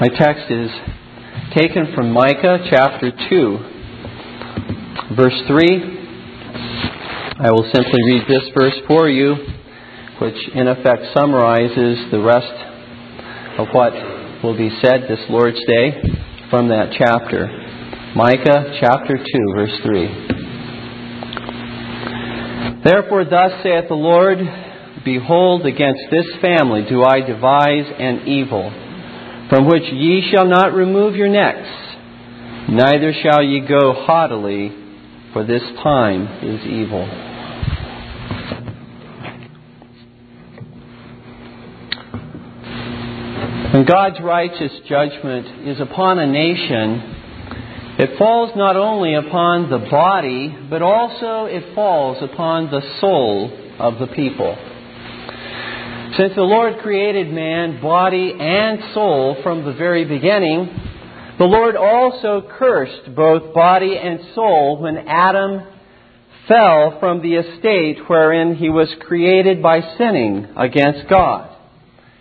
My text is taken from Micah chapter 2, verse 3. I will simply read this verse for you, which in effect summarizes the rest of what will be said this Lord's Day from that chapter. Micah chapter 2, verse 3. Therefore, thus saith the Lord Behold, against this family do I devise an evil, from which ye shall not remove your necks, neither shall ye go haughtily, for this time is evil. When God's righteous judgment is upon a nation, it falls not only upon the body, but also it falls upon the soul of the people. Since the Lord created man, body and soul from the very beginning, the Lord also cursed both body and soul when Adam fell from the estate wherein he was created by sinning against God.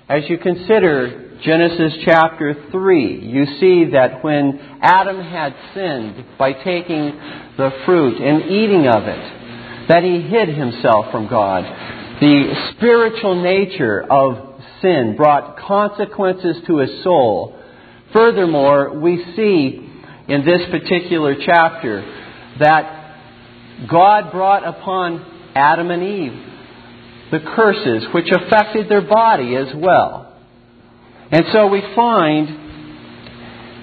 As you consider Genesis chapter 3, you see that when Adam had sinned by taking the fruit and eating of it, that he hid himself from God. The spiritual nature of sin brought consequences to his soul. Furthermore, we see in this particular chapter that God brought upon Adam and Eve the curses which affected their body as well. And so we find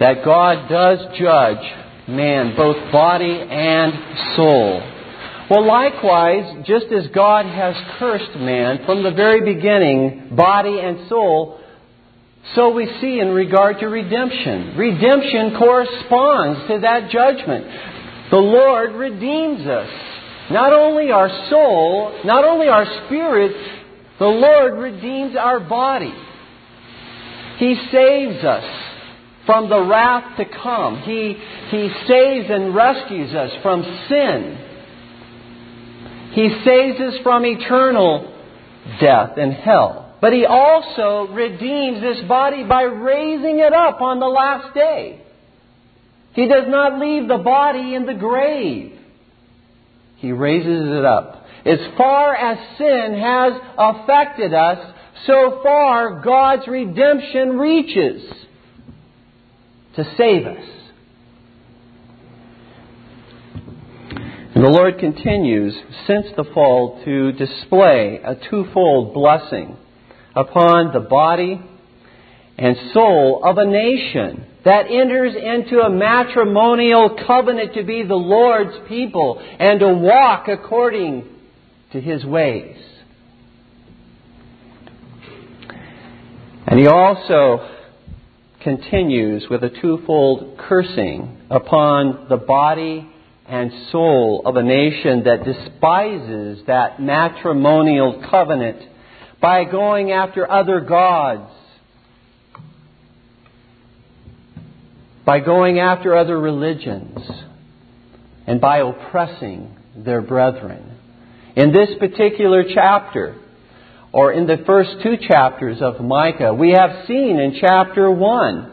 that God does judge man, both body and soul. Well, likewise, just as God has cursed man from the very beginning, body and soul, so we see in regard to redemption. Redemption corresponds to that judgment. The Lord redeems us. Not only our soul, not only our spirit, the Lord redeems our body. He saves us from the wrath to come. He, he saves and rescues us from sin. He saves us from eternal death and hell. But He also redeems this body by raising it up on the last day. He does not leave the body in the grave. He raises it up. As far as sin has affected us, so far God's redemption reaches to save us. And the Lord continues since the fall to display a twofold blessing upon the body and soul of a nation that enters into a matrimonial covenant to be the Lord's people and to walk according to His ways. And he also continues with a twofold cursing upon the body and soul of a nation that despises that matrimonial covenant by going after other gods, by going after other religions, and by oppressing their brethren. In this particular chapter, or in the first two chapters of Micah, we have seen in chapter 1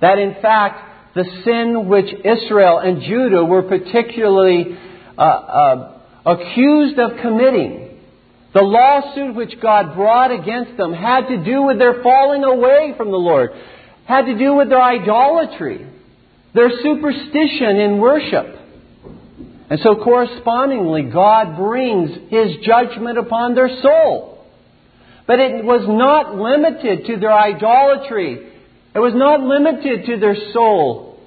that in fact the sin which Israel and Judah were particularly uh, uh, accused of committing, the lawsuit which God brought against them had to do with their falling away from the Lord, had to do with their idolatry, their superstition in worship. And so correspondingly, God brings His judgment upon their soul. But it was not limited to their idolatry. It was not limited to their soul.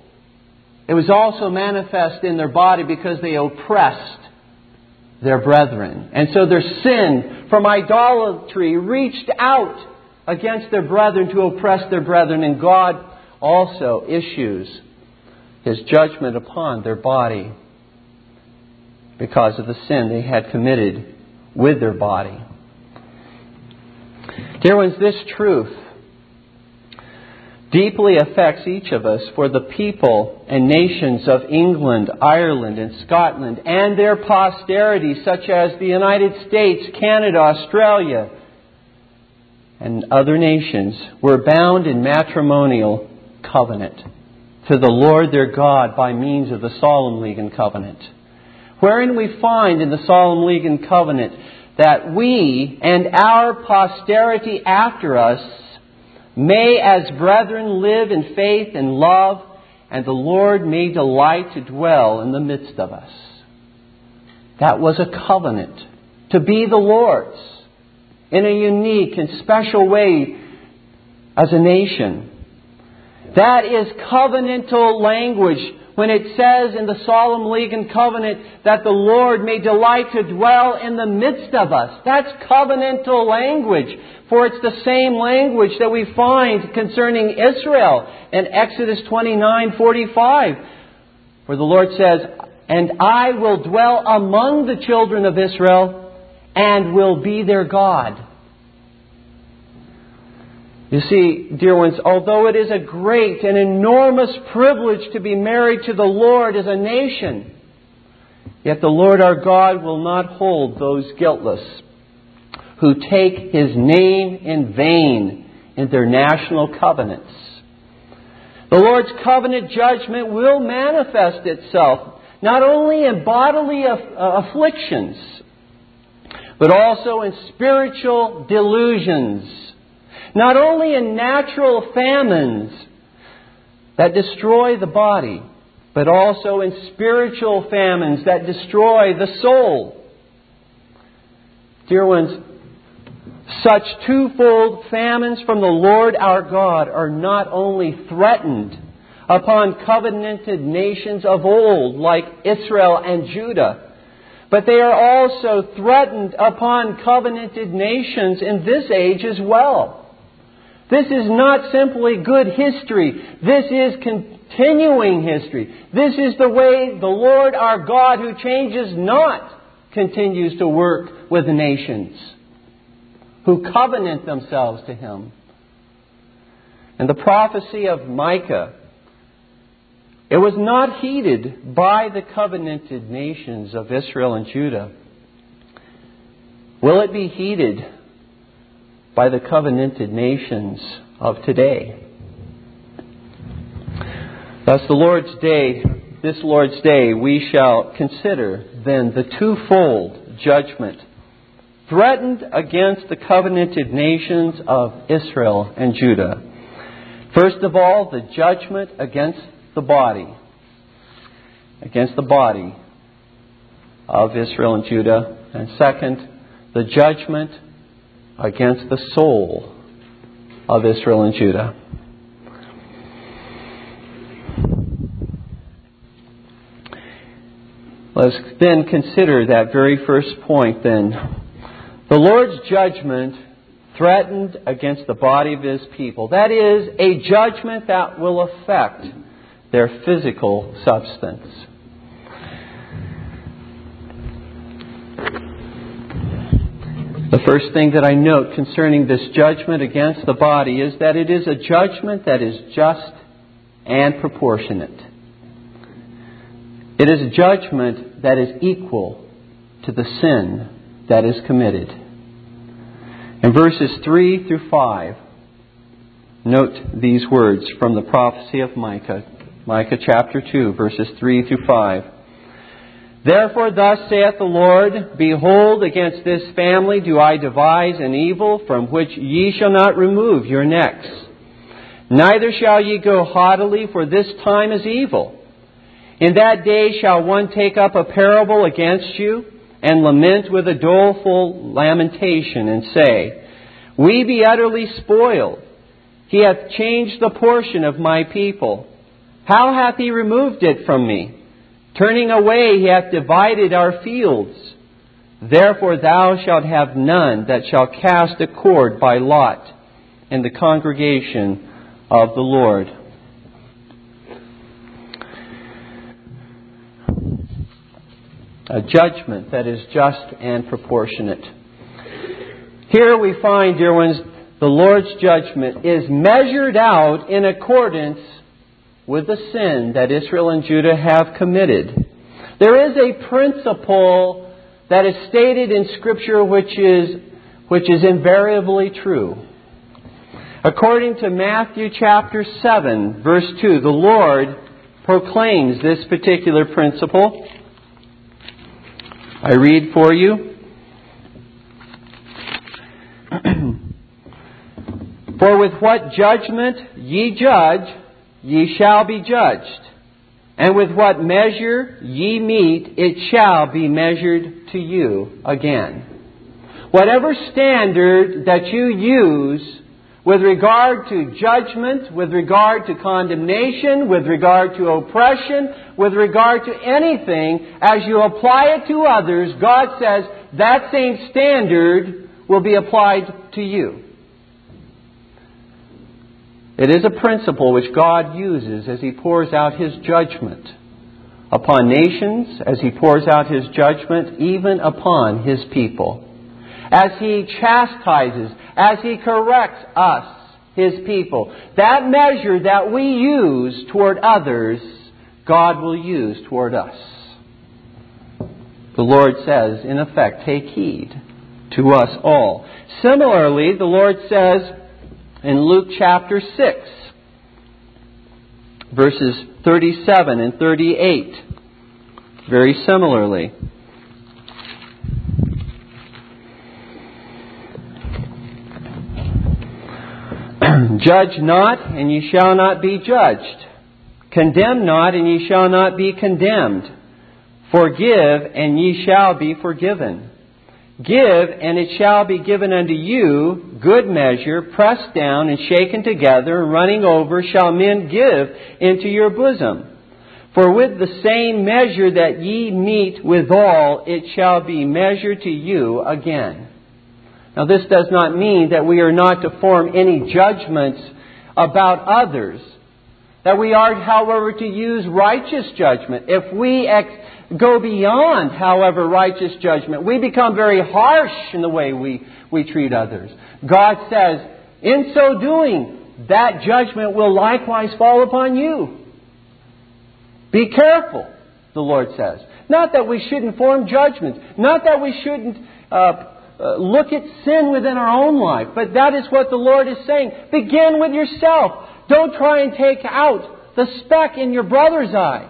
It was also manifest in their body because they oppressed their brethren. And so their sin from idolatry reached out against their brethren to oppress their brethren, and God also issues His judgment upon their body because of the sin they had committed with their body. Dear ones, this truth deeply affects each of us for the people and nations of England, Ireland, and Scotland, and their posterity, such as the United States, Canada, Australia, and other nations, were bound in matrimonial covenant to the Lord their God by means of the Solemn League and Covenant, wherein we find in the Solemn League and Covenant that we and our posterity after us may as brethren live in faith and love, and the Lord may delight to dwell in the midst of us. That was a covenant to be the Lord's in a unique and special way as a nation. That is covenantal language when it says in the solemn league and covenant that the Lord may delight to dwell in the midst of us. That's covenantal language, for it's the same language that we find concerning Israel in Exodus 29:45, where the Lord says, "And I will dwell among the children of Israel and will be their God." You see, dear ones, although it is a great and enormous privilege to be married to the Lord as a nation, yet the Lord our God will not hold those guiltless who take His name in vain in their national covenants. The Lord's covenant judgment will manifest itself not only in bodily uh, afflictions, but also in spiritual delusions not only in natural famines that destroy the body, but also in spiritual famines that destroy the soul. Dear ones, such twofold famines from the Lord our God are not only threatened upon covenanted nations of old like Israel and Judah, but they are also threatened upon covenanted nations in this age as well. This is not simply good history. This is continuing history. This is the way the Lord our God, who changes not, continues to work with the nations who covenant themselves to Him. And the prophecy of Micah, it was not heeded by the covenanted nations of Israel and Judah. Will it be heeded by the covenanted nations of today. Thus, the Lord's day, this Lord's day, we shall consider then the twofold judgment threatened against the covenanted nations of Israel and Judah. First of all, the judgment against the body, against the body of Israel and Judah. And second, the judgment against the soul of Israel and Judah. Let's then consider that very first point then. The Lord's judgment threatened against the body of His people. That is, a judgment that will affect their physical substance. The first thing that I note concerning this judgment against the body is that it is a judgment that is just and proportionate. It is a judgment that is equal to the sin that is committed. In verses 3 through 5, note these words from the prophecy of Micah, Micah chapter 2, verses 3 through 5. Therefore, thus saith the Lord, Behold, against this family do I devise an evil from which ye shall not remove your necks. Neither shall ye go haughtily, for this time is evil. In that day shall one take up a parable against you, and lament with a doleful lamentation, and say, We be utterly spoiled. He hath changed the portion of my people. How hath he removed it from me? Turning away, he hath divided our fields. Therefore thou shalt have none that shall cast a cord by lot in the congregation of the Lord. A judgment that is just and proportionate. Here we find, dear ones, the Lord's judgment is measured out in accordance with the sin that Israel and Judah have committed. There is a principle that is stated in Scripture which is, which is invariably true. According to Matthew chapter 7, verse 2, the Lord proclaims this particular principle. I read for you. for with what judgment ye judge, ye shall be judged. And with what measure ye meet, it shall be measured to you again. Whatever standard that you use with regard to judgment, with regard to condemnation, with regard to oppression, with regard to anything, as you apply it to others, God says that same standard will be applied to you. It is a principle which God uses as He pours out His judgment upon nations, as He pours out His judgment even upon His people as He chastises, as He corrects us, His people. That measure that we use toward others, God will use toward us. The Lord says, in effect, take heed to us all. Similarly, the Lord says in Luke chapter 6, verses 37 and 38, very similarly. Judge not, and ye shall not be judged. Condemn not, and ye shall not be condemned. Forgive, and ye shall be forgiven. Give, and it shall be given unto you, good measure, pressed down and shaken together, and running over, shall men give into your bosom. For with the same measure that ye meet withal, it shall be measured to you again. Now, this does not mean that we are not to form any judgments about others. That we are, however, to use righteous judgment. If we ex- go beyond, however, righteous judgment, we become very harsh in the way we, we treat others. God says, in so doing, that judgment will likewise fall upon you. Be careful, the Lord says. Not that we shouldn't form judgments. Not that we shouldn't uh, uh, look at sin within our own life. But that is what the Lord is saying. Begin with yourself. Don't try and take out the speck in your brother's eye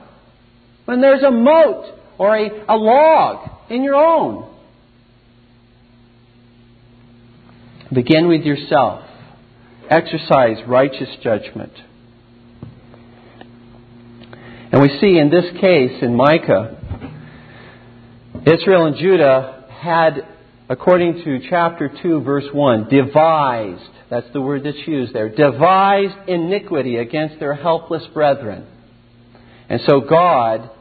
when there's a mote or a, a log in your own. Begin with yourself. Exercise righteous judgment. And we see in this case, in Micah, Israel and Judah had according to chapter 2, verse 1, devised, that's the word that's used there, devised iniquity against their helpless brethren. And so God,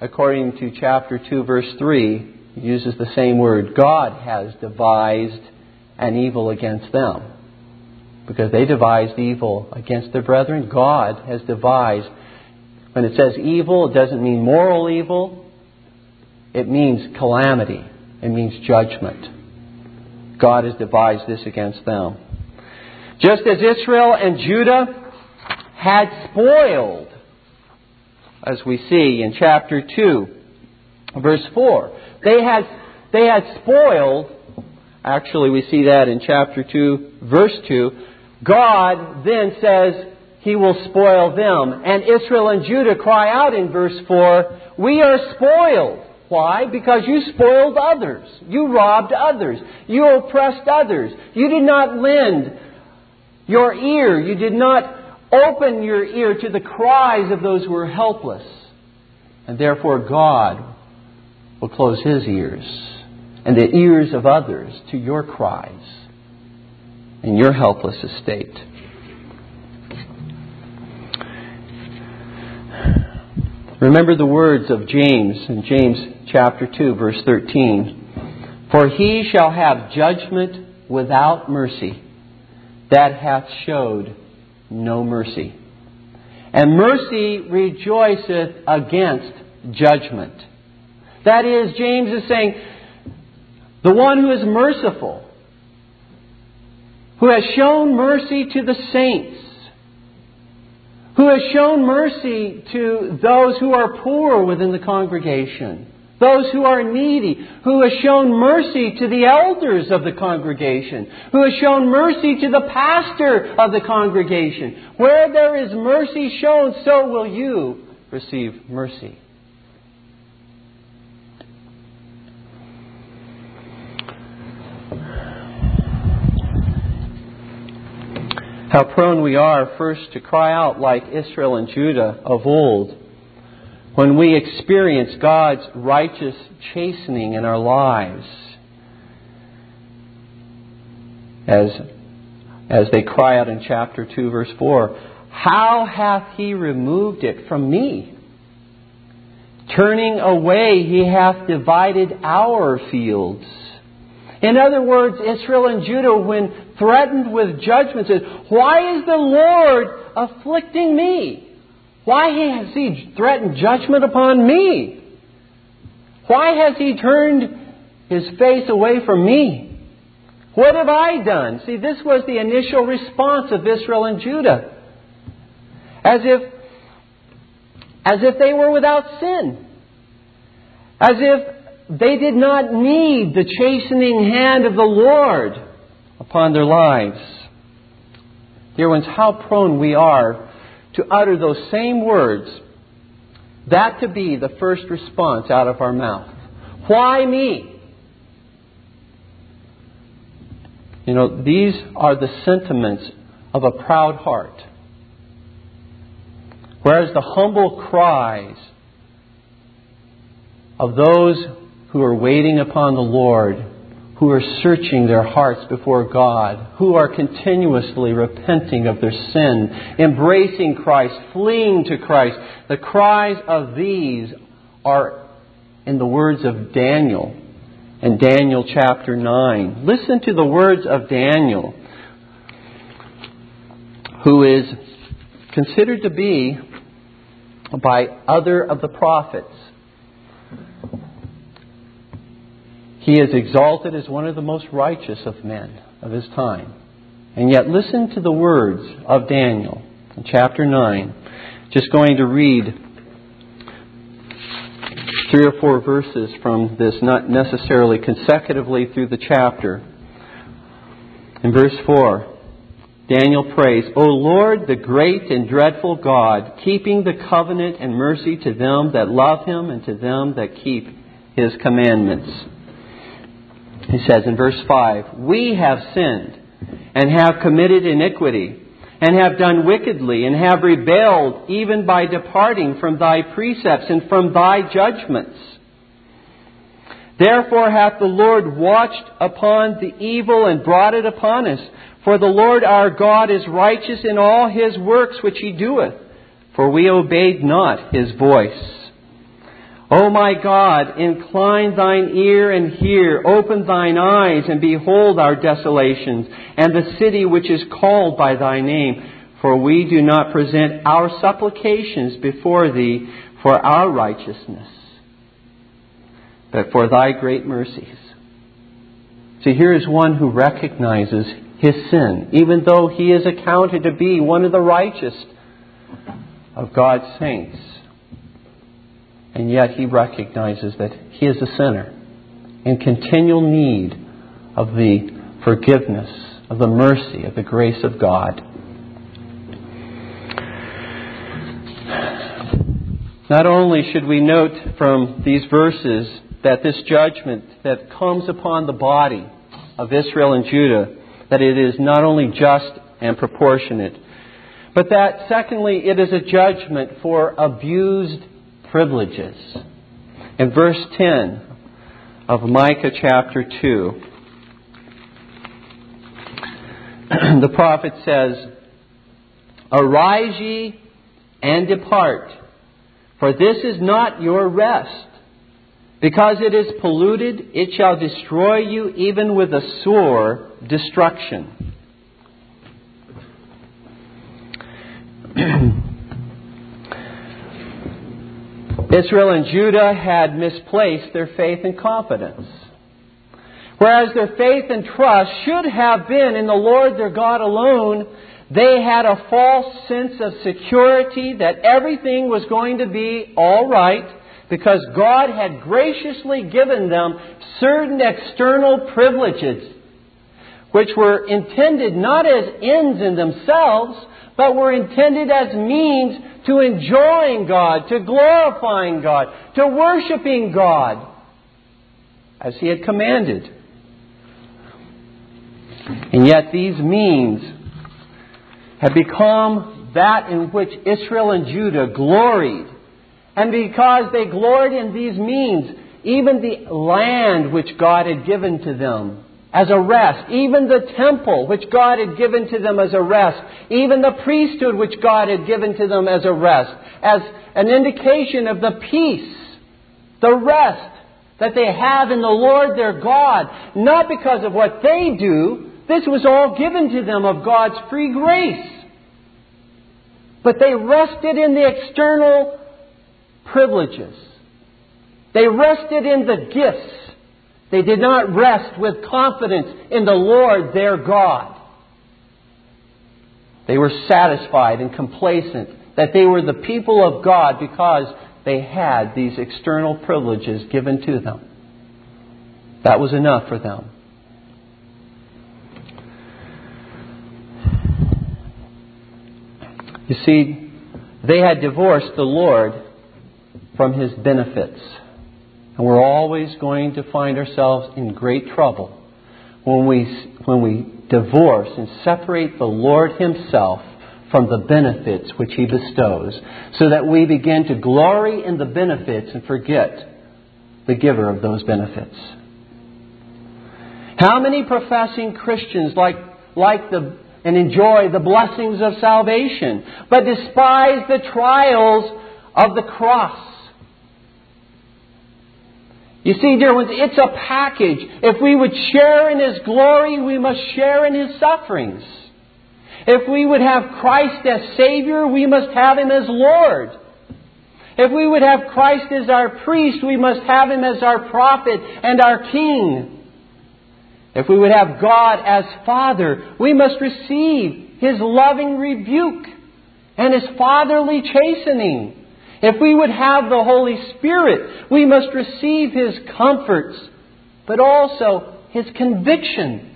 according to chapter 2, verse 3, uses the same word. God has devised an evil against them. Because they devised evil against their brethren, God has devised. When it says evil, it doesn't mean moral evil, it means calamity. It means judgment. God has devised this against them. Just as Israel and Judah had spoiled, as we see in chapter 2, verse 4, they had, they had spoiled, actually, we see that in chapter 2, verse 2. God then says, He will spoil them. And Israel and Judah cry out in verse 4, We are spoiled. Why? Because you spoiled others. You robbed others. You oppressed others. You did not lend your ear. You did not open your ear to the cries of those who are helpless. And therefore, God will close his ears and the ears of others to your cries and your helpless estate. Remember the words of James in James chapter 2 verse 13. For he shall have judgment without mercy that hath showed no mercy. And mercy rejoiceth against judgment. That is, James is saying, the one who is merciful, who has shown mercy to the saints, who has shown mercy to those who are poor within the congregation, those who are needy, who has shown mercy to the elders of the congregation, who has shown mercy to the pastor of the congregation. Where there is mercy shown, so will you receive mercy. How prone we are first to cry out like Israel and Judah of old when we experience God's righteous chastening in our lives, as, as they cry out in chapter 2, verse 4, How hath he removed it from me? Turning away, he hath divided our fields. In other words, Israel and Judah, when threatened with judgment, said, Why is the Lord afflicting me? Why has he threatened judgment upon me? Why has he turned his face away from me? What have I done? See, this was the initial response of Israel and Judah. As if, as if they were without sin. As if they did not need the chastening hand of the Lord upon their lives. Dear ones, how prone we are to utter those same words, that to be the first response out of our mouth. Why me? You know, these are the sentiments of a proud heart. Whereas the humble cries of those who are waiting upon the Lord who are searching their hearts before God, who are continuously repenting of their sin, embracing Christ, fleeing to Christ. The cries of these are in the words of Daniel in Daniel chapter 9. Listen to the words of Daniel, who is considered to be by other of the prophets He is exalted as one of the most righteous of men of his time. And yet, listen to the words of Daniel in chapter 9. Just going to read three or four verses from this, not necessarily consecutively through the chapter. In verse 4, Daniel prays, O Lord, the great and dreadful God, keeping the covenant and mercy to them that love him and to them that keep his commandments. He says in verse 5 We have sinned and have committed iniquity and have done wickedly and have rebelled even by departing from thy precepts and from thy judgments. Therefore hath the Lord watched upon the evil and brought it upon us. For the Lord our God is righteous in all his works which he doeth, for we obeyed not his voice. O my God, incline thine ear and hear, open thine eyes and behold our desolations, and the city which is called by thy name. For we do not present our supplications before thee for our righteousness, but for thy great mercies. See, here is one who recognizes his sin, even though he is accounted to be one of the righteous of God's saints and yet he recognizes that he is a sinner in continual need of the forgiveness, of the mercy, of the grace of God. Not only should we note from these verses that this judgment that comes upon the body of Israel and Judah, that it is not only just and proportionate, but that secondly, it is a judgment for abused privileges. In verse 10 of Micah chapter 2, the prophet says, Arise ye and depart, for this is not your rest. Because it is polluted, it shall destroy you even with a sore destruction. Israel and Judah had misplaced their faith and confidence. Whereas their faith and trust should have been in the Lord their God alone, they had a false sense of security that everything was going to be all right, because God had graciously given them certain external privileges, which were intended not as ends in themselves, but were intended as means to enjoying God, to glorifying God, to worshiping God, as He had commanded. And yet these means have become that in which Israel and Judah gloried. And because they gloried in these means, even the land which God had given to them as a rest, even the temple which God had given to them as a rest, even the priesthood which God had given to them as a rest, as an indication of the peace, the rest that they have in the Lord their God, not because of what they do, this was all given to them of God's free grace. But they rested in the external privileges. They rested in the gifts they did not rest with confidence in the Lord their God. They were satisfied and complacent that they were the people of God because they had these external privileges given to them. That was enough for them. You see, they had divorced the Lord from his benefits. And we're always going to find ourselves in great trouble when we, when we divorce and separate the Lord Himself from the benefits which He bestows, so that we begin to glory in the benefits and forget the giver of those benefits. How many professing Christians like, like the, and enjoy the blessings of salvation, but despise the trials of the cross? You see, dear ones, it's a package. If we would share in His glory, we must share in His sufferings. If we would have Christ as Savior, we must have Him as Lord. If we would have Christ as our priest, we must have Him as our prophet and our King. If we would have God as Father, we must receive His loving rebuke and His fatherly chastening. If we would have the Holy Spirit, we must receive His comforts, but also His conviction.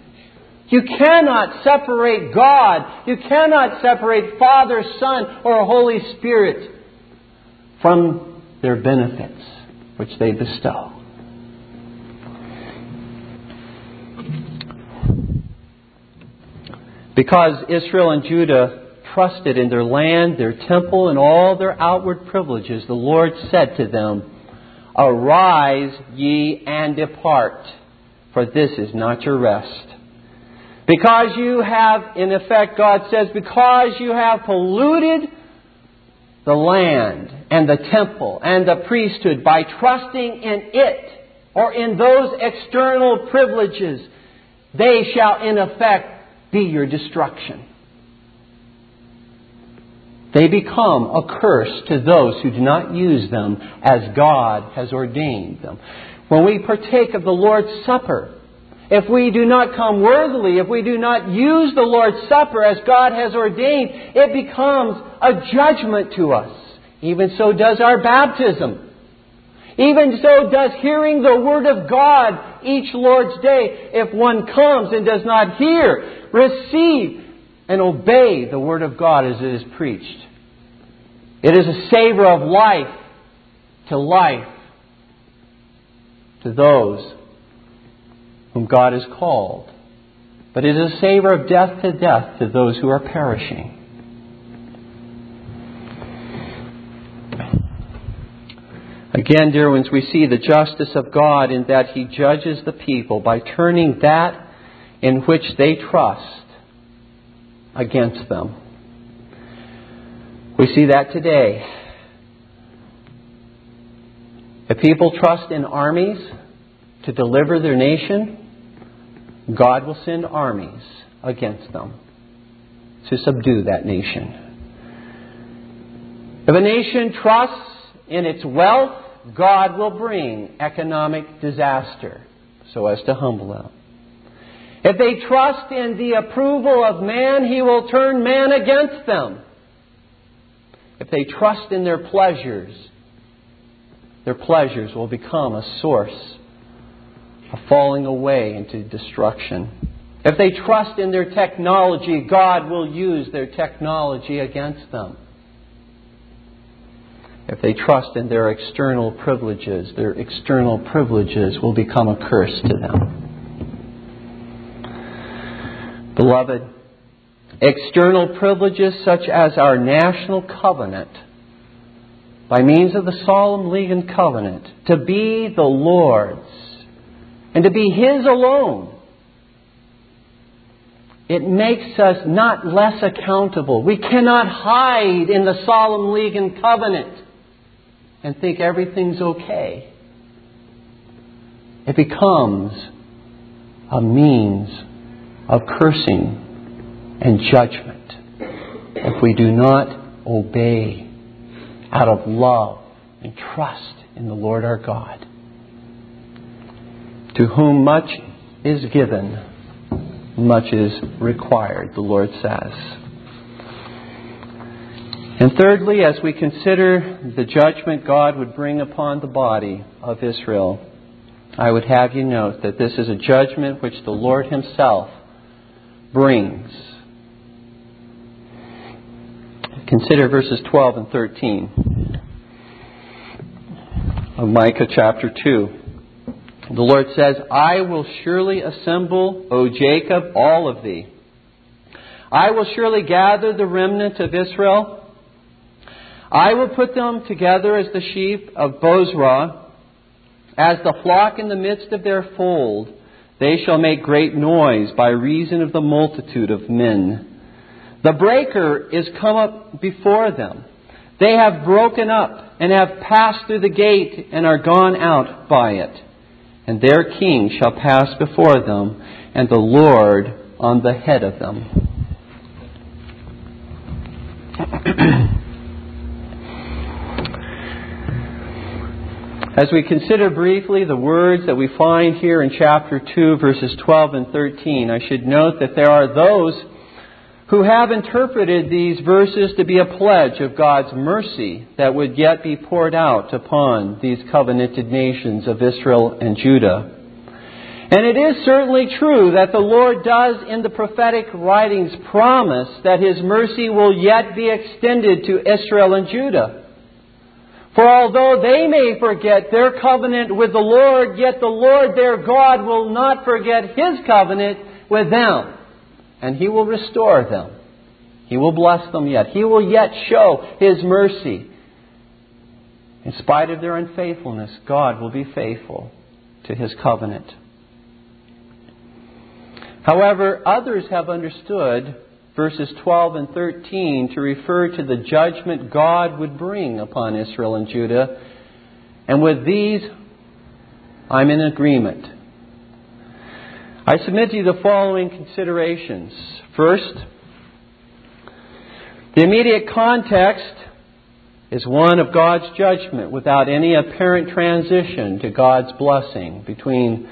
You cannot separate God, you cannot separate Father, Son, or Holy Spirit from their benefits which they bestow. Because Israel and Judah trusted in their land, their temple, and all their outward privileges, the Lord said to them, Arise ye and depart, for this is not your rest. Because you have, in effect, God says, because you have polluted the land and the temple and the priesthood by trusting in it or in those external privileges, they shall, in effect, be your destruction. They become a curse to those who do not use them as God has ordained them. When we partake of the Lord's Supper, if we do not come worthily, if we do not use the Lord's Supper as God has ordained, it becomes a judgment to us. Even so does our baptism. Even so does hearing the Word of God each Lord's Day. If one comes and does not hear, receive, and obey the Word of God as it is preached. It is a savor of life to life to those whom God has called. But it is a savor of death to death to those who are perishing. Again, dear ones, we see the justice of God in that He judges the people by turning that in which they trust against them. We see that today. If people trust in armies to deliver their nation, God will send armies against them to subdue that nation. If a nation trusts in its wealth, God will bring economic disaster so as to humble them. If they trust in the approval of man, he will turn man against them. If they trust in their pleasures, their pleasures will become a source of falling away into destruction. If they trust in their technology, God will use their technology against them. If they trust in their external privileges, their external privileges will become a curse to them. Beloved, external privileges such as our national covenant, by means of the solemn league and covenant, to be the Lord's and to be His alone, it makes us not less accountable. We cannot hide in the solemn league and covenant and think everything's okay. It becomes a means of cursing and judgment if we do not obey out of love and trust in the Lord our God. To whom much is given, much is required, the Lord says. And thirdly, as we consider the judgment God would bring upon the body of Israel, I would have you note that this is a judgment which the Lord Himself brings. Consider verses 12 and 13 of Micah chapter 2. The Lord says, I will surely assemble, O Jacob, all of thee. I will surely gather the remnant of Israel. I will put them together as the sheep of Bozrah, as the flock in the midst of their fold. They shall make great noise by reason of the multitude of men. The breaker is come up before them. They have broken up and have passed through the gate and are gone out by it. And their king shall pass before them, and the Lord on the head of them. As we consider briefly the words that we find here in chapter 2, verses 12 and 13, I should note that there are those who have interpreted these verses to be a pledge of God's mercy that would yet be poured out upon these covenanted nations of Israel and Judah. And it is certainly true that the Lord does in the prophetic writings promise that His mercy will yet be extended to Israel and Judah. For although they may forget their covenant with the Lord, yet the Lord their God will not forget His covenant with them. And He will restore them. He will bless them yet. He will yet show His mercy. In spite of their unfaithfulness, God will be faithful to His covenant. However, others have understood verses 12 and 13 to refer to the judgment God would bring upon Israel and Judah. And with these, I'm in agreement. I submit to you the following considerations. First, the immediate context is one of God's judgment without any apparent transition to God's blessing between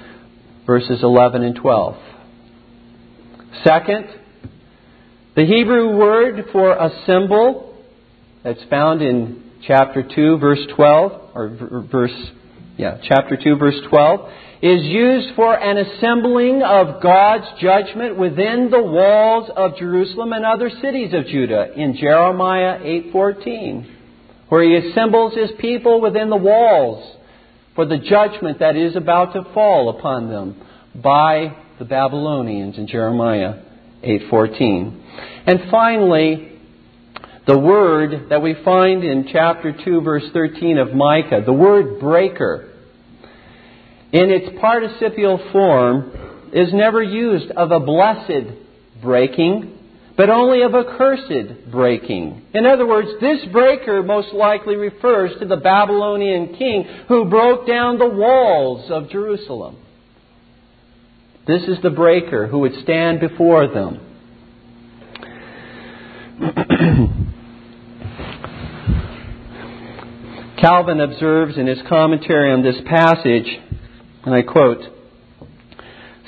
verses 11 and 12. Second, the Hebrew word for assemble that's found in chapter 2 verse 12 or verse yeah, chapter 2 verse 12 is used for an assembling of God's judgment within the walls of Jerusalem and other cities of Judah in Jeremiah 8:14 where he assembles his people within the walls for the judgment that is about to fall upon them by the Babylonians in Jeremiah 8:14. And finally, the word that we find in chapter 2 verse 13 of Micah, the word breaker, in its participial form is never used of a blessed breaking, but only of a cursed breaking. In other words, this breaker most likely refers to the Babylonian king who broke down the walls of Jerusalem. This is the breaker who would stand before them. Calvin observes in his commentary on this passage, and I quote,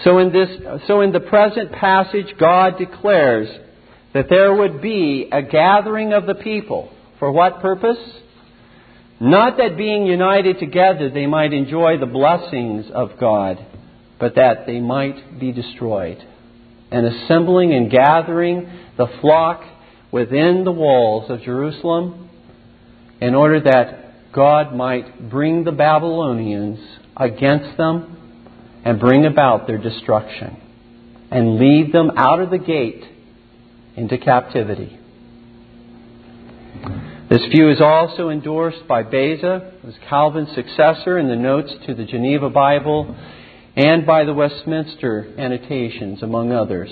so in, this, so in the present passage, God declares that there would be a gathering of the people. For what purpose? Not that being united together they might enjoy the blessings of God, but that they might be destroyed. And assembling and gathering the flock within the walls of Jerusalem, in order that God might bring the Babylonians against them and bring about their destruction, and lead them out of the gate into captivity. This view is also endorsed by Beza, as Calvin's successor in the notes to the Geneva Bible, and by the Westminster annotations, among others.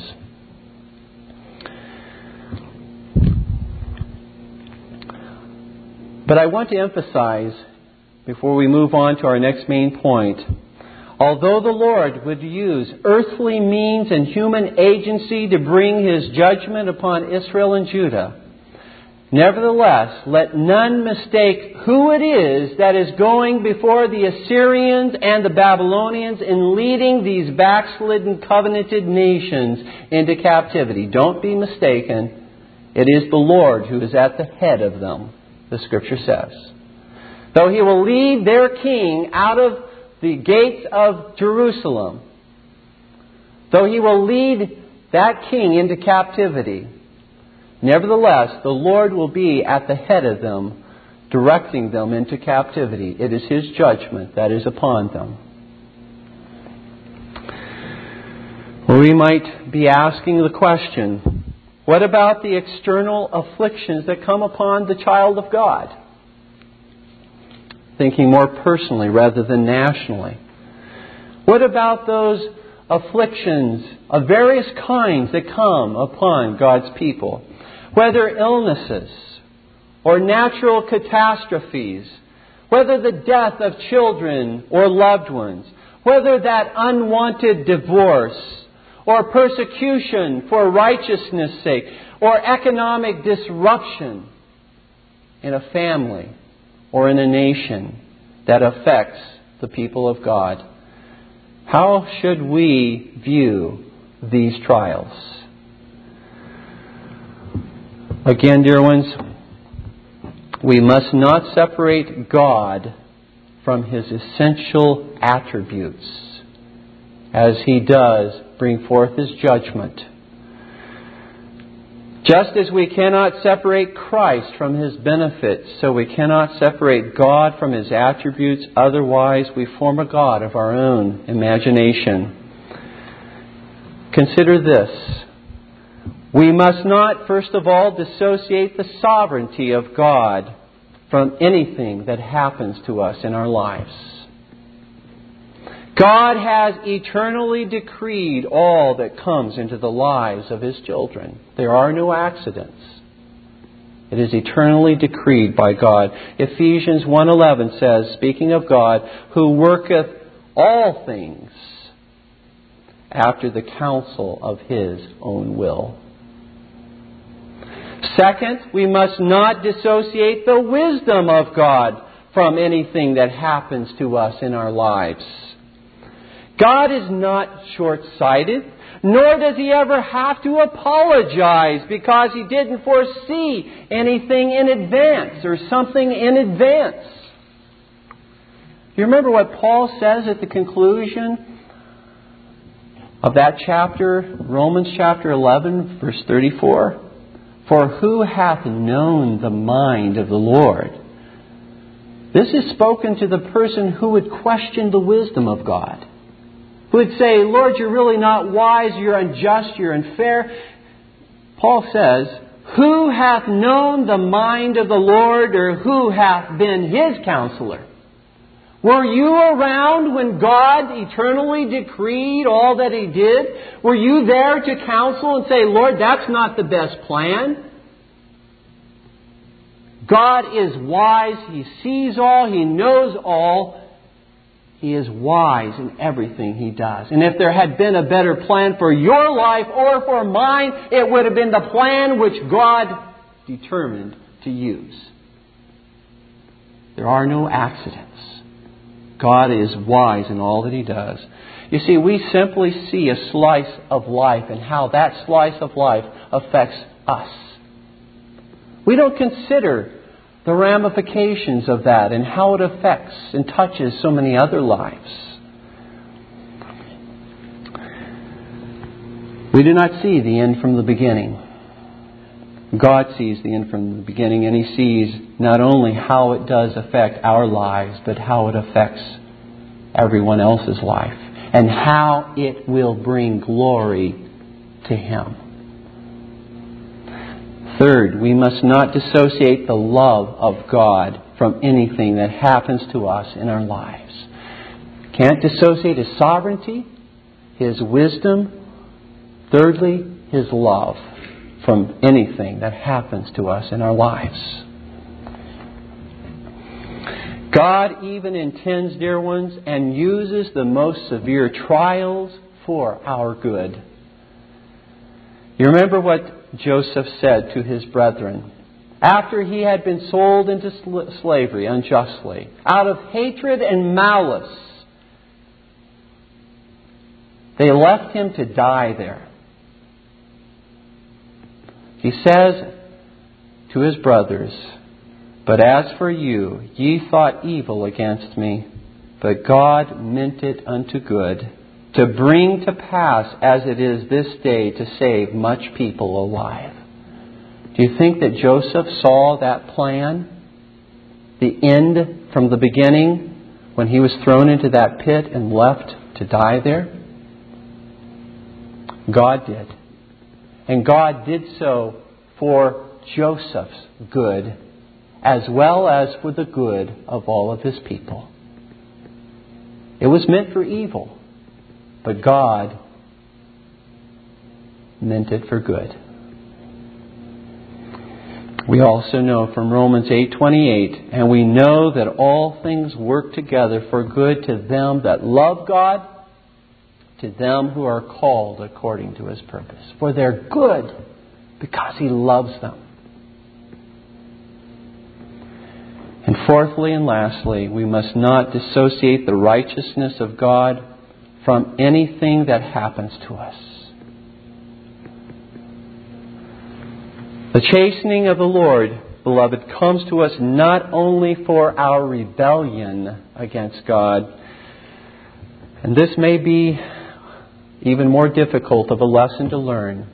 But I want to emphasize, before we move on to our next main point, although the Lord would use earthly means and human agency to bring his judgment upon Israel and Judah, Nevertheless, let none mistake who it is that is going before the Assyrians and the Babylonians in leading these backslidden covenanted nations into captivity. Don't be mistaken. It is the Lord who is at the head of them, the Scripture says. Though he will lead their king out of the gates of Jerusalem, though he will lead that king into captivity, Nevertheless, the Lord will be at the head of them, directing them into captivity. It is His judgment that is upon them. we might be asking the question what about the external afflictions that come upon the child of God? Thinking more personally rather than nationally. What about those afflictions of various kinds that come upon God's people? whether illnesses or natural catastrophes, whether the death of children or loved ones, whether that unwanted divorce or persecution for righteousness' sake, or economic disruption in a family or in a nation that affects the people of God. How should we view these trials? Again, dear ones, we must not separate God from his essential attributes as he does bring forth his judgment. Just as we cannot separate Christ from his benefits, so we cannot separate God from his attributes, otherwise, we form a God of our own imagination. Consider this we must not, first of all, dissociate the sovereignty of God from anything that happens to us in our lives. God has eternally decreed all that comes into the lives of His children. There are no accidents. It is eternally decreed by God. Ephesians 1:11 says, speaking of God, who worketh all things after the counsel of his own will. Second, we must not dissociate the wisdom of God from anything that happens to us in our lives. God is not short sighted, nor does he ever have to apologize because he didn't foresee anything in advance or something in advance. You remember what Paul says at the conclusion of that chapter, Romans chapter 11, verse 34? For who hath known the mind of the Lord? This is spoken to the person who would question the wisdom of God. Who would say, Lord, you're really not wise, you're unjust, you're unfair. Paul says, Who hath known the mind of the Lord, or who hath been his counselor? Were you around when God eternally decreed all that He did? Were you there to counsel and say, Lord, that's not the best plan? God is wise. He sees all. He knows all. He is wise in everything He does. And if there had been a better plan for your life or for mine, it would have been the plan which God determined to use. There are no accidents. God is wise in all that He does. You see, we simply see a slice of life and how that slice of life affects us. We don't consider the ramifications of that and how it affects and touches so many other lives. We do not see the end from the beginning. God sees the end from the beginning, and He sees not only how it does affect our lives, but how it affects everyone else's life, and how it will bring glory to Him. Third, we must not dissociate the love of God from anything that happens to us in our lives. Can't dissociate His sovereignty, His wisdom, thirdly, His love from anything that happens to us in our lives. God even intends, dear ones, and uses the most severe trials for our good. You remember what Joseph said to his brethren after he had been sold into slavery unjustly, out of hatred and malice. They left him to die there. He says to his brothers, But as for you, ye thought evil against me, but God meant it unto good, to bring to pass as it is this day to save much people alive. Do you think that Joseph saw that plan? The end from the beginning when he was thrown into that pit and left to die there? God did. And God did so for Joseph's good as well as for the good of all of his people. It was meant for evil, but God meant it for good. We also know from Romans 8:28, and we know that all things work together for good to them that love God to them who are called according to his purpose. For their good, because he loves them. And fourthly and lastly, we must not dissociate the righteousness of God from anything that happens to us. The chastening of the Lord, beloved, comes to us not only for our rebellion against God, and this may be even more difficult of a lesson to learn.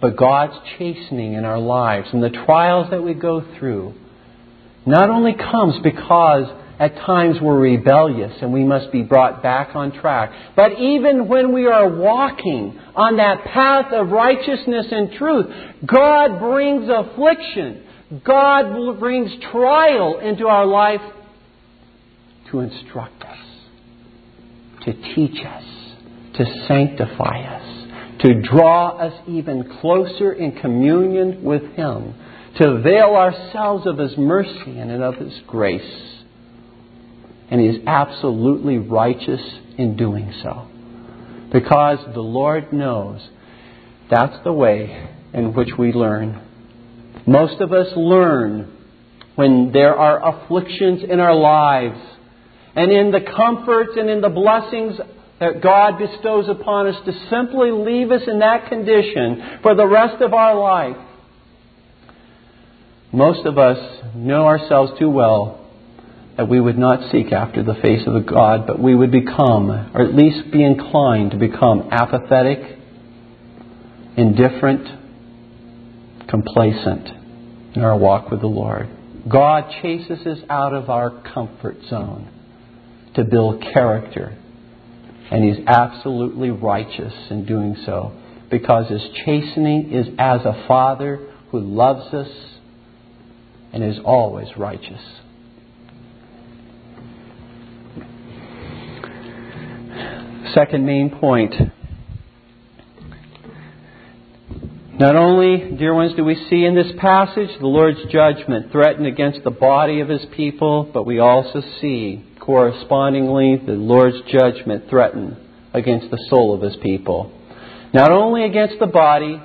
But God's chastening in our lives and the trials that we go through not only comes because at times we're rebellious and we must be brought back on track, but even when we are walking on that path of righteousness and truth, God brings affliction. God brings trial into our life to instruct us, to teach us to sanctify us, to draw us even closer in communion with Him, to avail ourselves of His mercy and of His grace. And He is absolutely righteous in doing so. Because the Lord knows that's the way in which we learn. Most of us learn when there are afflictions in our lives and in the comforts and in the blessings that God bestows upon us to simply leave us in that condition for the rest of our life. Most of us know ourselves too well that we would not seek after the face of a God, but we would become, or at least be inclined to become apathetic, indifferent, complacent in our walk with the Lord. God chases us out of our comfort zone to build character and he's absolutely righteous in doing so because his chastening is as a father who loves us and is always righteous. Second main point. Not only, dear ones, do we see in this passage the Lord's judgment threatened against the body of his people, but we also see correspondingly the Lord's judgment threatened against the soul of his people. Not only against the body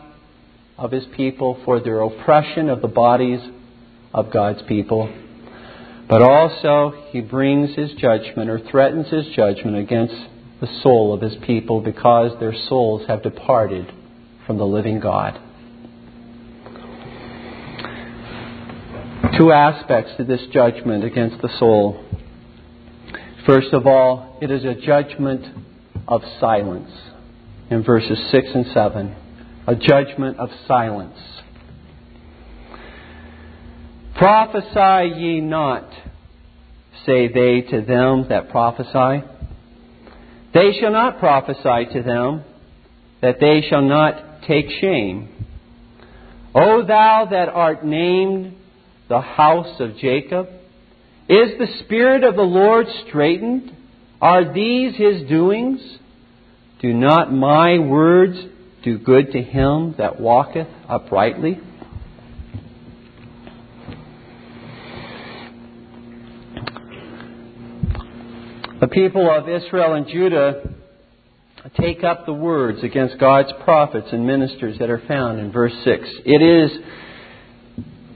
of his people for their oppression of the bodies of God's people, but also he brings his judgment or threatens his judgment against the soul of his people because their souls have departed from the living God. Two aspects to this judgment against the soul. First of all, it is a judgment of silence in verses 6 and 7. A judgment of silence. Prophesy ye not, say they to them that prophesy. They shall not prophesy to them, that they shall not take shame. O thou that art named the house of Jacob, is the Spirit of the Lord straitened? Are these his doings? Do not my words do good to him that walketh uprightly? The people of Israel and Judah take up the words against God's prophets and ministers that are found in verse 6. It is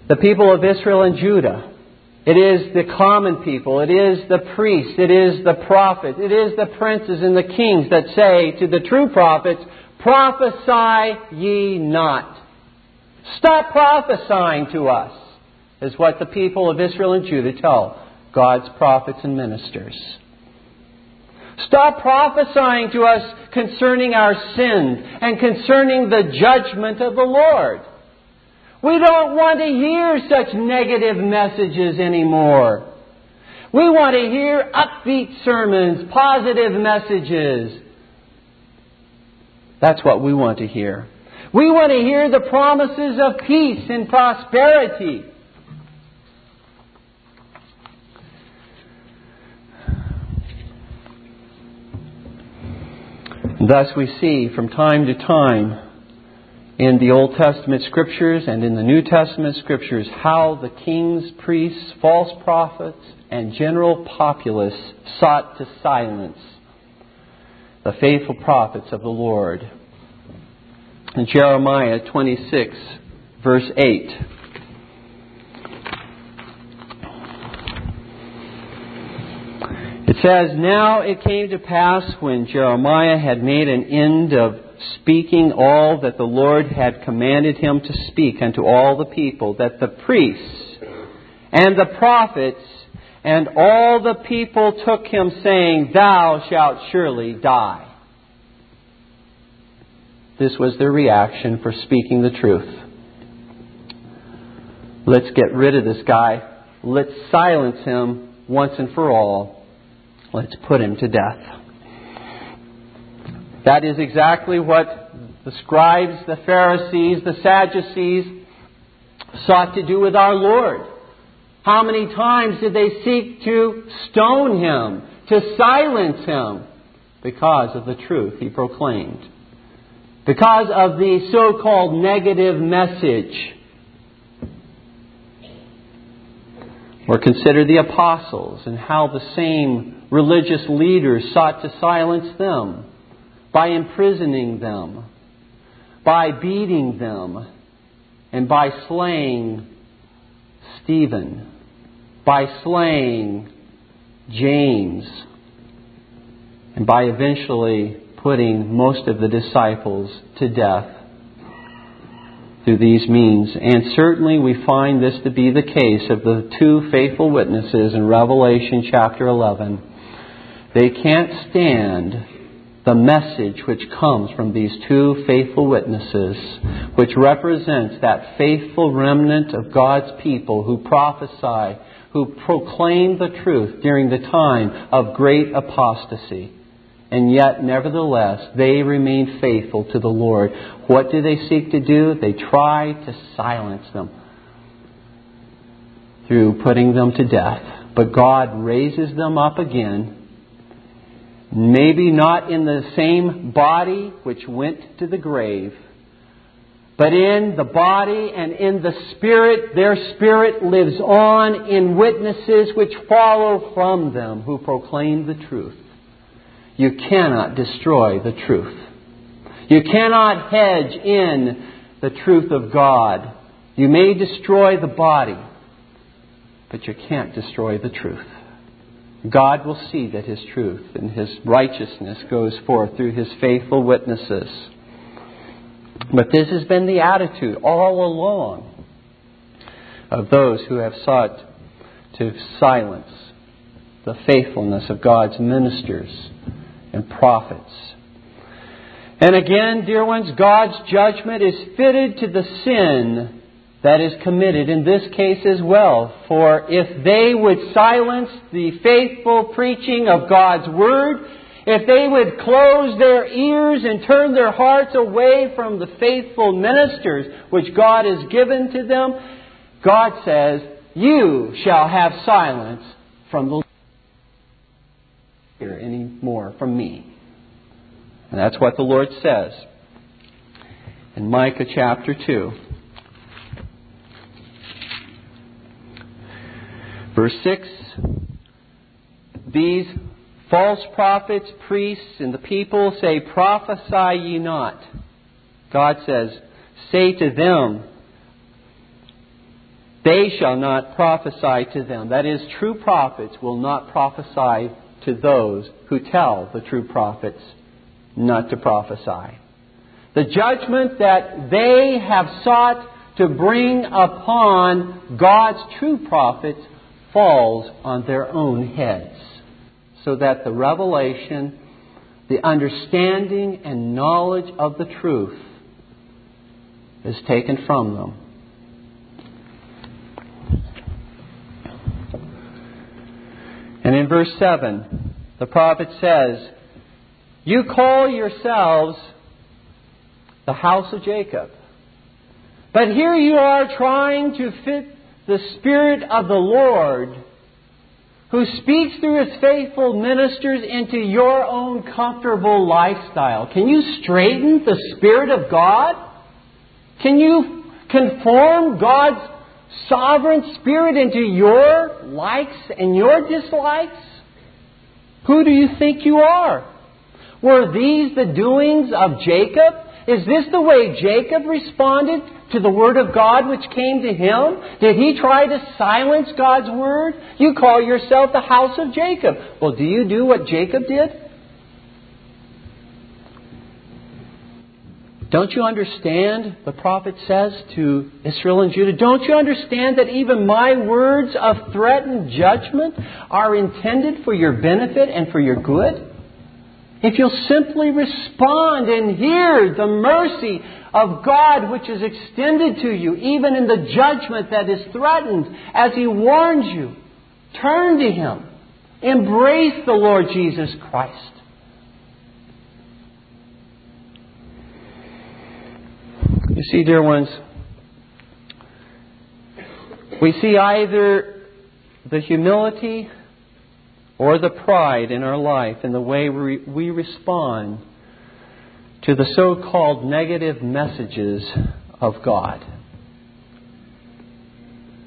the people of Israel and Judah. It is the common people. It is the priests. It is the prophets. It is the princes and the kings that say to the true prophets, Prophesy ye not. Stop prophesying to us, is what the people of Israel and Judah tell God's prophets and ministers. Stop prophesying to us concerning our sins and concerning the judgment of the Lord. We don't want to hear such negative messages anymore. We want to hear upbeat sermons, positive messages. That's what we want to hear. We want to hear the promises of peace and prosperity. Thus, we see from time to time in the Old Testament scriptures and in the New Testament scriptures how the kings, priests, false prophets, and general populace sought to silence the faithful prophets of the Lord. In Jeremiah 26, verse 8. It says, Now it came to pass when Jeremiah had made an end of speaking all that the Lord had commanded him to speak unto all the people, that the priests and the prophets and all the people took him, saying, Thou shalt surely die. This was their reaction for speaking the truth. Let's get rid of this guy. Let's silence him once and for all. Let's put him to death. That is exactly what the scribes, the Pharisees, the Sadducees sought to do with our Lord. How many times did they seek to stone him, to silence him? Because of the truth he proclaimed. Because of the so called negative message Or consider the apostles and how the same religious leaders sought to silence them by imprisoning them, by beating them, and by slaying Stephen, by slaying James, and by eventually putting most of the disciples to death through these means. And certainly we find this to be the case of the two faithful witnesses in Revelation chapter 11. They can't stand the message which comes from these two faithful witnesses, which represents that faithful remnant of God's people who prophesy, who proclaim the truth during the time of great apostasy. And yet, nevertheless, they remain faithful to the Lord. What do they seek to do? They try to silence them through putting them to death. But God raises them up again. Maybe not in the same body which went to the grave, but in the body and in the spirit, their spirit lives on in witnesses which follow from them who proclaim the truth. You cannot destroy the truth. You cannot hedge in the truth of God. You may destroy the body, but you can't destroy the truth. God will see that His truth and His righteousness goes forth through His faithful witnesses. But this has been the attitude all along. of those who have sought to silence the faithfulness of God's ministers and prophets. And again, dear ones, God's judgment is fitted to the sin that is committed in this case as well. For if they would silence the faithful preaching of God's Word, if they would close their ears and turn their hearts away from the faithful ministers which God has given to them, God says, You shall have silence from the hear any more from me. And that's what the Lord says in Micah chapter 2. Verse 6 These false prophets, priests, and the people say, Prophesy ye not. God says, Say to them, They shall not prophesy to them. That is, true prophets will not prophesy to those who tell the true prophets not to prophesy. The judgment that they have sought to bring upon God's true prophets falls on their own heads, so that the revelation, the understanding and knowledge of the truth is taken from them. And in verse 7, the prophet says, You call yourselves the house of Jacob. But here you are trying to fit the Spirit of the Lord, who speaks through His faithful ministers, into your own comfortable lifestyle. Can you straiten the Spirit of God? Can you conform God's sovereign Spirit into your likes and your dislikes? Who do you think you are? Were these the doings of Jacob? Is this the way Jacob responded to the Word of God which came to him? Did he try to silence God's Word? You call yourself the house of Jacob. Well, do you do what Jacob did? Don't you understand, the prophet says to Israel and Judah, don't you understand that even my words of threatened judgment are intended for your benefit and for your good? If you'll simply respond and hear the mercy of God which is extended to you, even in the judgment that is threatened, as He warns you, turn to Him. Embrace the Lord Jesus Christ. You see, dear ones, we see either the humility or the pride in our life in the way we, respond to the so called negative messages of God.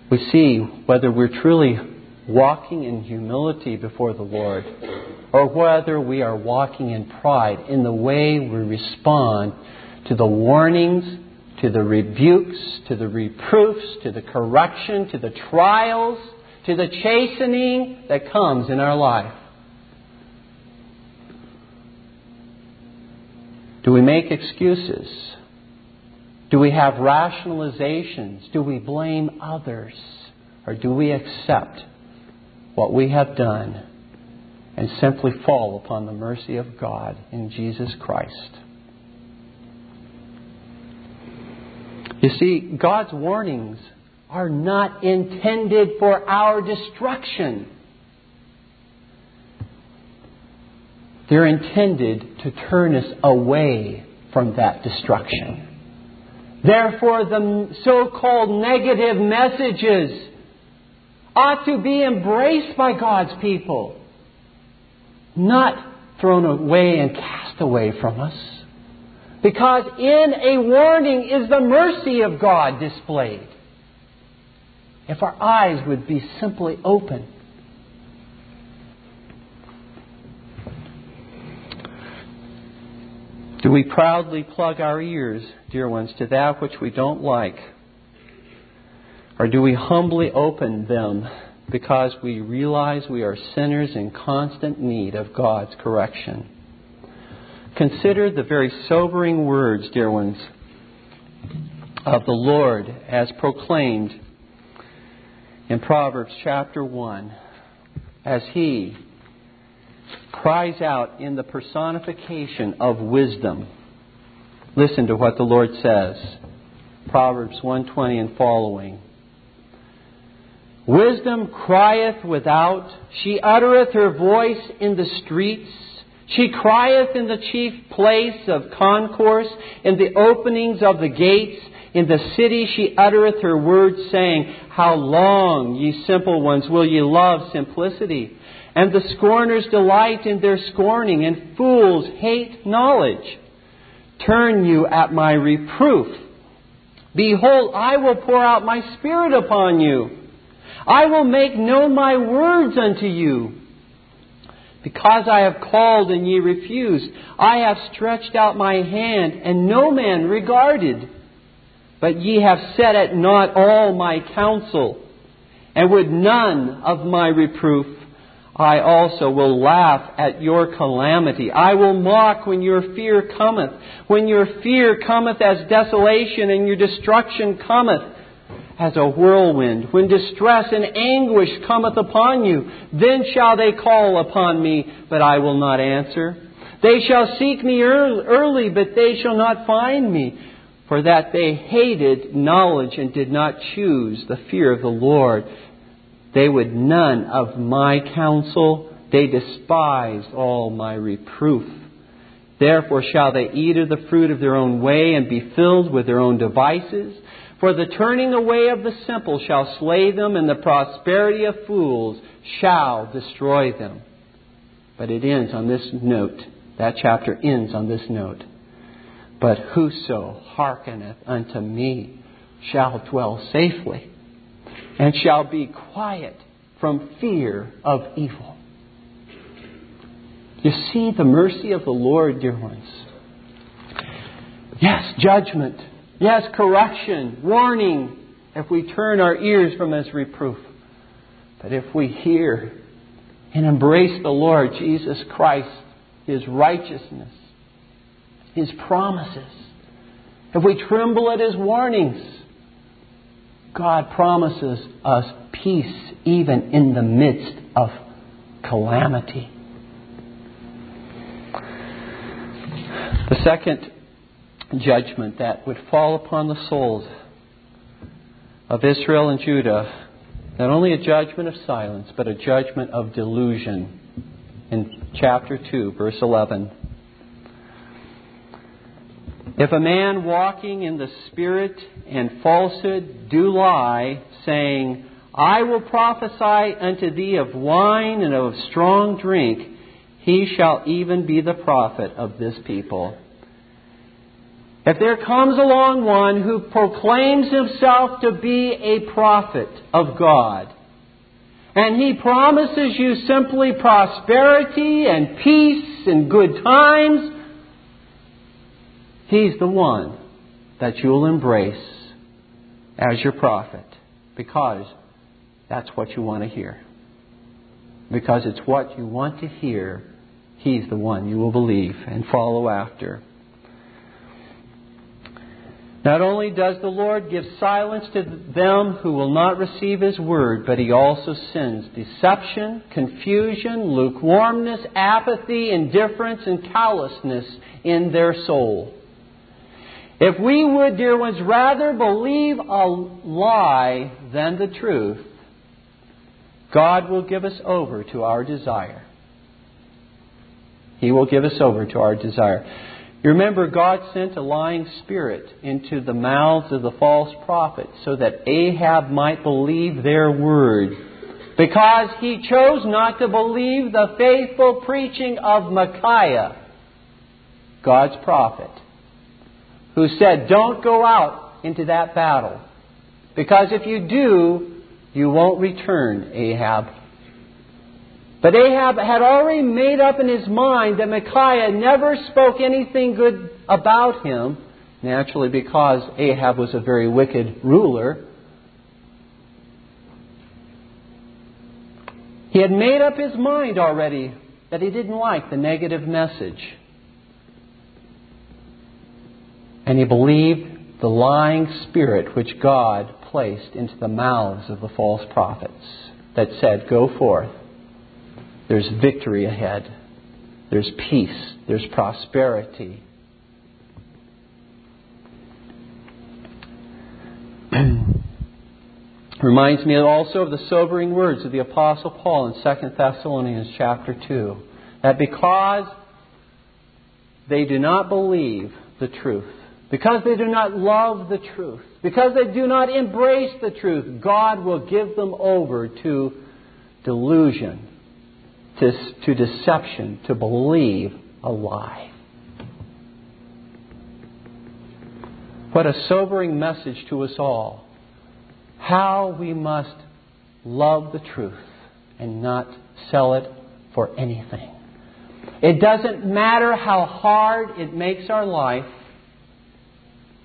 We see whether we're truly walking in humility before the Lord or whether we are walking in pride in the way we respond to the warnings, to the rebukes, to the reproofs, to the correction, to the trials to the chastening that comes in our life. Do we make excuses? Do we have rationalizations? Do we blame others? Or do we accept what we have done and simply fall upon the mercy of God in Jesus Christ? You see, God's warnings are not intended for our destruction. They're intended to turn us away from that destruction. Therefore, the so called negative messages ought to be embraced by God's people, not thrown away and cast away from us. Because in a warning is the mercy of God displayed if our eyes would be simply open. Do we proudly plug our ears, dear ones, to that which we don't like? Or do we humbly open them because we realize we are sinners in constant need of God's correction? Consider the very sobering words, dear ones, of the Lord as proclaimed in Proverbs chapter 1 as he cries out in the personification of wisdom. Listen to what the Lord says. Proverbs 120 and following. Wisdom crieth without, she uttereth her voice in the streets. She crieth in the chief place of concourse, in the openings of the gates. In the city she uttereth her words, saying, How long, ye simple ones, will ye love simplicity? And the scorners delight in their scorning, and fools hate knowledge. Turn you at my reproof. Behold, I will pour out my spirit upon you. I will make known my words unto you. Because I have called and ye refused, I have stretched out my hand, and no man regarded. But ye have set at naught all my counsel, and would none of my reproof. I also will laugh at your calamity. I will mock when your fear cometh. When your fear cometh as desolation, and your destruction cometh as a whirlwind. When distress and anguish cometh upon you, then shall they call upon me, but I will not answer. They shall seek me early, but they shall not find me, for that they hated knowledge and did not choose the fear of the Lord. They would none of my counsel. They despised all my reproof. Therefore shall they eat of the fruit of their own way and be filled with their own devices. For the turning away of the simple shall slay them, and the prosperity of fools shall destroy them. But it ends on this note. That chapter ends on this note. But whoso hearkeneth unto me shall dwell safely, and shall be quiet from fear of evil. You see the mercy of the Lord, dear ones. Yes, judgment Yes, correction, warning, if we turn our ears from His reproof. But if we hear and embrace the Lord Jesus Christ, His righteousness, His promises, if we tremble at His warnings, God promises us peace even in the midst of calamity. The second judgment that would fall upon the souls of Israel and Judah, not only a judgment of silence, but a judgment of delusion. In chapter 2, verse 11. If a man walking in the Spirit and falsehood do lie, saying, I will prophesy unto thee of wine and of strong drink, he shall even be the prophet of this people. If there comes along one who proclaims himself to be a prophet of God, and he promises you simply prosperity and peace and good times, he's the one that you'll embrace as your prophet because that's what you want to hear. Because it's what you want to hear, he's the one you will believe and follow after. Not only does the Lord give silence to them who will not receive His word, but He also sends deception, confusion, lukewarmness, apathy, indifference, and callousness in their soul. If we would, dear ones, rather believe a lie than the truth, God will give us over to our desire. He will give us over to our desire. You remember, God sent a lying spirit into the mouths of the false prophets so that Ahab might believe their word. Because he chose not to believe the faithful preaching of Micaiah, God's prophet, who said, Don't go out into that battle. Because if you do, you won't return, Ahab. But Ahab had already made up in his mind that Micaiah never spoke anything good about him, naturally because Ahab was a very wicked ruler. He had made up his mind already that he didn't like the negative message. And he believed the lying spirit which God placed into the mouths of the false prophets that said, Go forth. There's victory ahead. There's peace. There's prosperity. Reminds me also of the sobering words of the Apostle Paul in 2 Thessalonians chapter 2 that because they do not believe the truth, because they do not love the truth, because they do not embrace the truth, God will give them over to delusion, to, to deception, to believe a lie. What a sobering message to us all. How we must love the truth and not sell it for anything. It doesn't matter how hard it makes our life.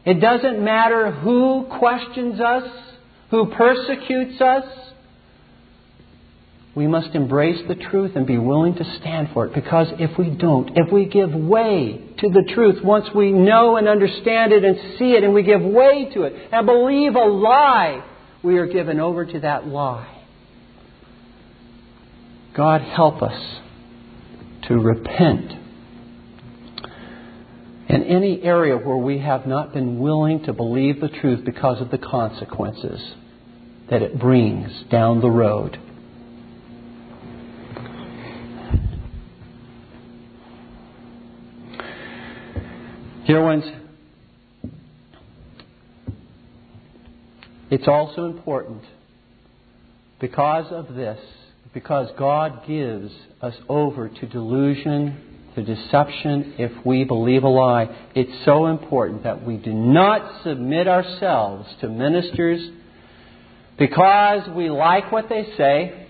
It doesn't matter who questions us, who persecutes us. We must embrace the truth and be willing to stand for it because if we don't, if we give way to the truth once we know and understand it and see it and we give way to it and believe a lie, we are given over to that lie. God help us to repent in any area where we have not been willing to believe the truth because of the consequences that it brings down the road. Dear ones, it's also important because of this because God gives us over to delusion, to deception, if we believe a lie. It's so important that we do not submit ourselves to ministers because we like what they say,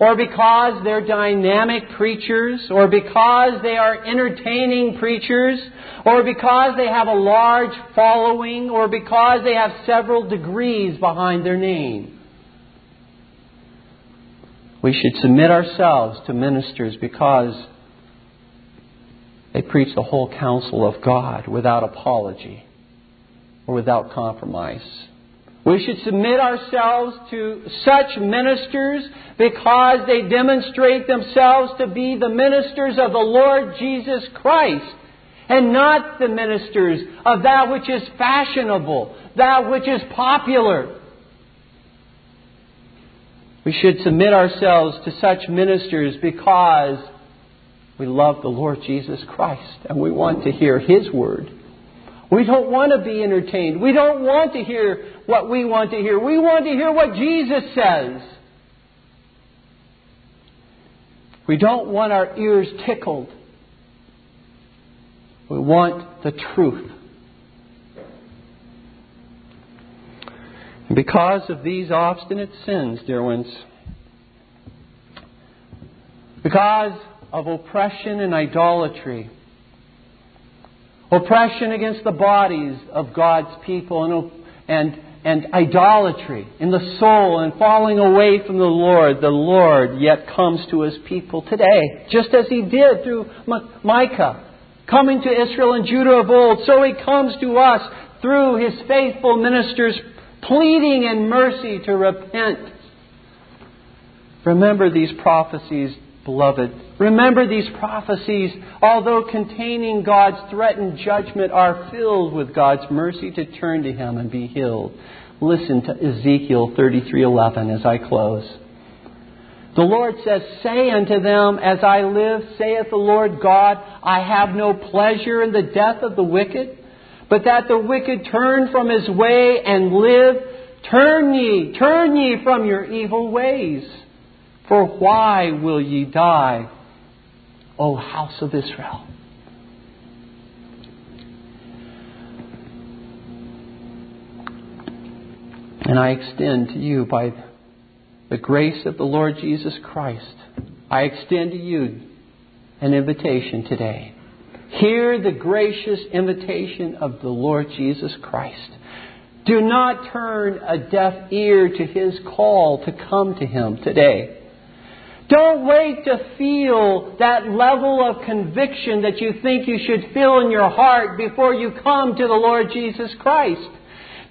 or because they're dynamic preachers, or because they are entertaining preachers, or because they have a large following, or because they have several degrees behind their name. We should submit ourselves to ministers because they preach the whole counsel of God without apology or without compromise. We should submit ourselves to such ministers because they demonstrate themselves to be the ministers of the Lord Jesus Christ and not the ministers of that which is fashionable, that which is popular. We should submit ourselves to such ministers because we love the Lord Jesus Christ and we want to hear His word. We don't want to be entertained. We don't want to hear what we want to hear. We want to hear what Jesus says. We don't want our ears tickled. We want the truth. And because of these obstinate sins, dear ones, because of oppression and idolatry, oppression against the bodies of God's people, and, and, and idolatry in the soul and falling away from the Lord, the Lord yet comes to his people today, just as he did through Micah, coming to Israel and Judah of old. So he comes to us through his faithful ministers pleading in mercy to repent. Remember these prophecies, beloved. Remember these prophecies, although containing God's threatened judgment, are filled with God's mercy to turn to Him and be healed. Listen to Ezekiel 33:11 as I close. The Lord says, Say unto them, As I live, saith the Lord God, I have no pleasure in the death of the wicked but that the wicked turn from his way and live. Turn ye, turn ye from your evil ways. For why will ye die, O house of Israel? And I extend to you, by the grace of the Lord Jesus Christ, I extend to you an invitation today Hear the gracious invitation of the Lord Jesus Christ. Do not turn a deaf ear to his call to come to him today. Don't wait to feel that level of conviction that you think you should feel in your heart before you come to the Lord Jesus Christ.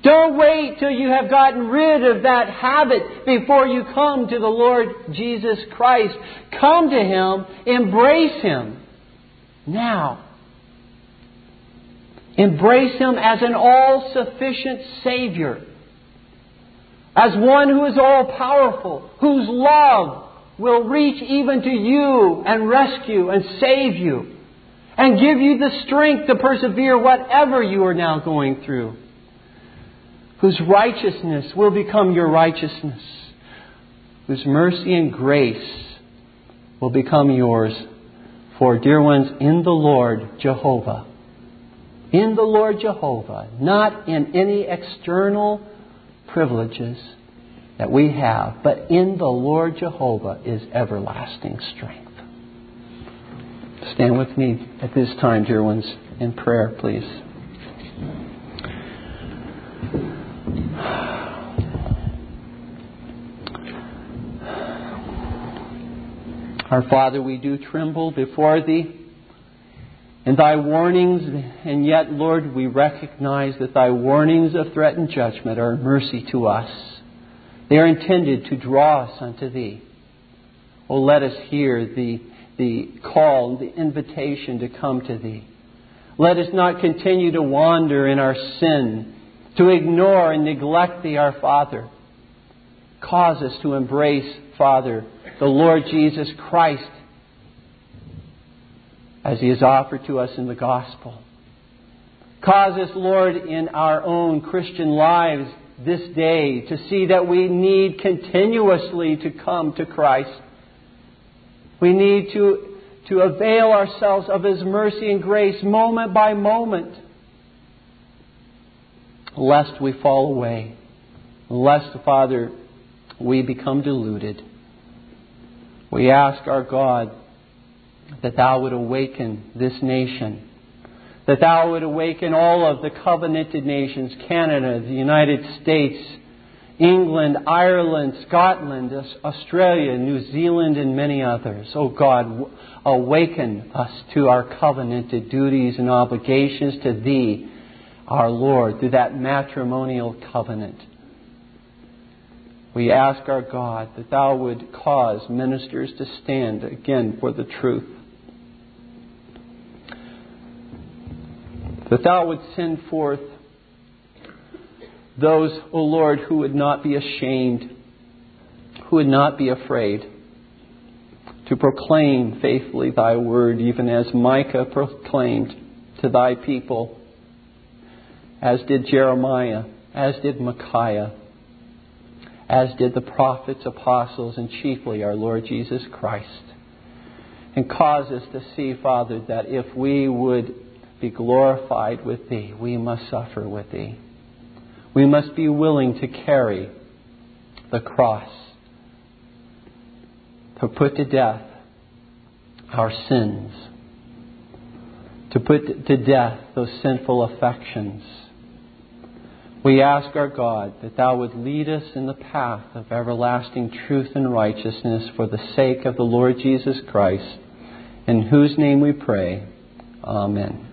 Don't wait till you have gotten rid of that habit before you come to the Lord Jesus Christ. Come to Him, embrace Him now. Embrace Him as an all sufficient Savior, as one who is all powerful, whose love will reach even to you and rescue and save you and give you the strength to persevere whatever you are now going through whose righteousness will become your righteousness, whose mercy and grace will become yours. For, dear ones, in the Lord Jehovah, in the Lord Jehovah, not in any external privileges that we have, but in the Lord Jehovah is everlasting strength. Stand with me at this time, dear ones, in prayer, please. Our Father, we do tremble before Thee in Thy warnings, and yet, Lord, we recognize that Thy warnings of threat and judgment are mercy to us. They are intended to draw us unto Thee. Oh, let us hear the, the call, the invitation to come to Thee. Let us not continue to wander in our sin, to ignore and neglect Thee, our Father. Cause us to embrace, Father, the Lord Jesus Christ as He is offered to us in the gospel. Cause us, Lord, in our own Christian lives this day to see that we need continuously to come to Christ. We need to, to avail ourselves of His mercy and grace moment by moment, lest we fall away, lest, Father, we become deluded. We ask our God that Thou would awaken this nation, that Thou would awaken all of the covenanted nations Canada, the United States, England, Ireland, Scotland, Australia, New Zealand, and many others. Oh God, awaken us to our covenanted duties and obligations to Thee, our Lord, through that matrimonial covenant. We ask our God that Thou would cause ministers to stand again for the truth. That Thou would send forth those, O Lord, who would not be ashamed, who would not be afraid, to proclaim faithfully Thy word, even as Micah proclaimed to Thy people, as did Jeremiah, as did Micaiah as did the prophets, apostles, and chiefly our Lord Jesus Christ. And cause us to see, Father, that if we would be glorified with Thee, we must suffer with Thee. We must be willing to carry the cross, to put to death our sins, to put to death those sinful affections we ask our God that Thou would lead us in the path of everlasting truth and righteousness for the sake of the Lord Jesus Christ, in whose name we pray. Amen.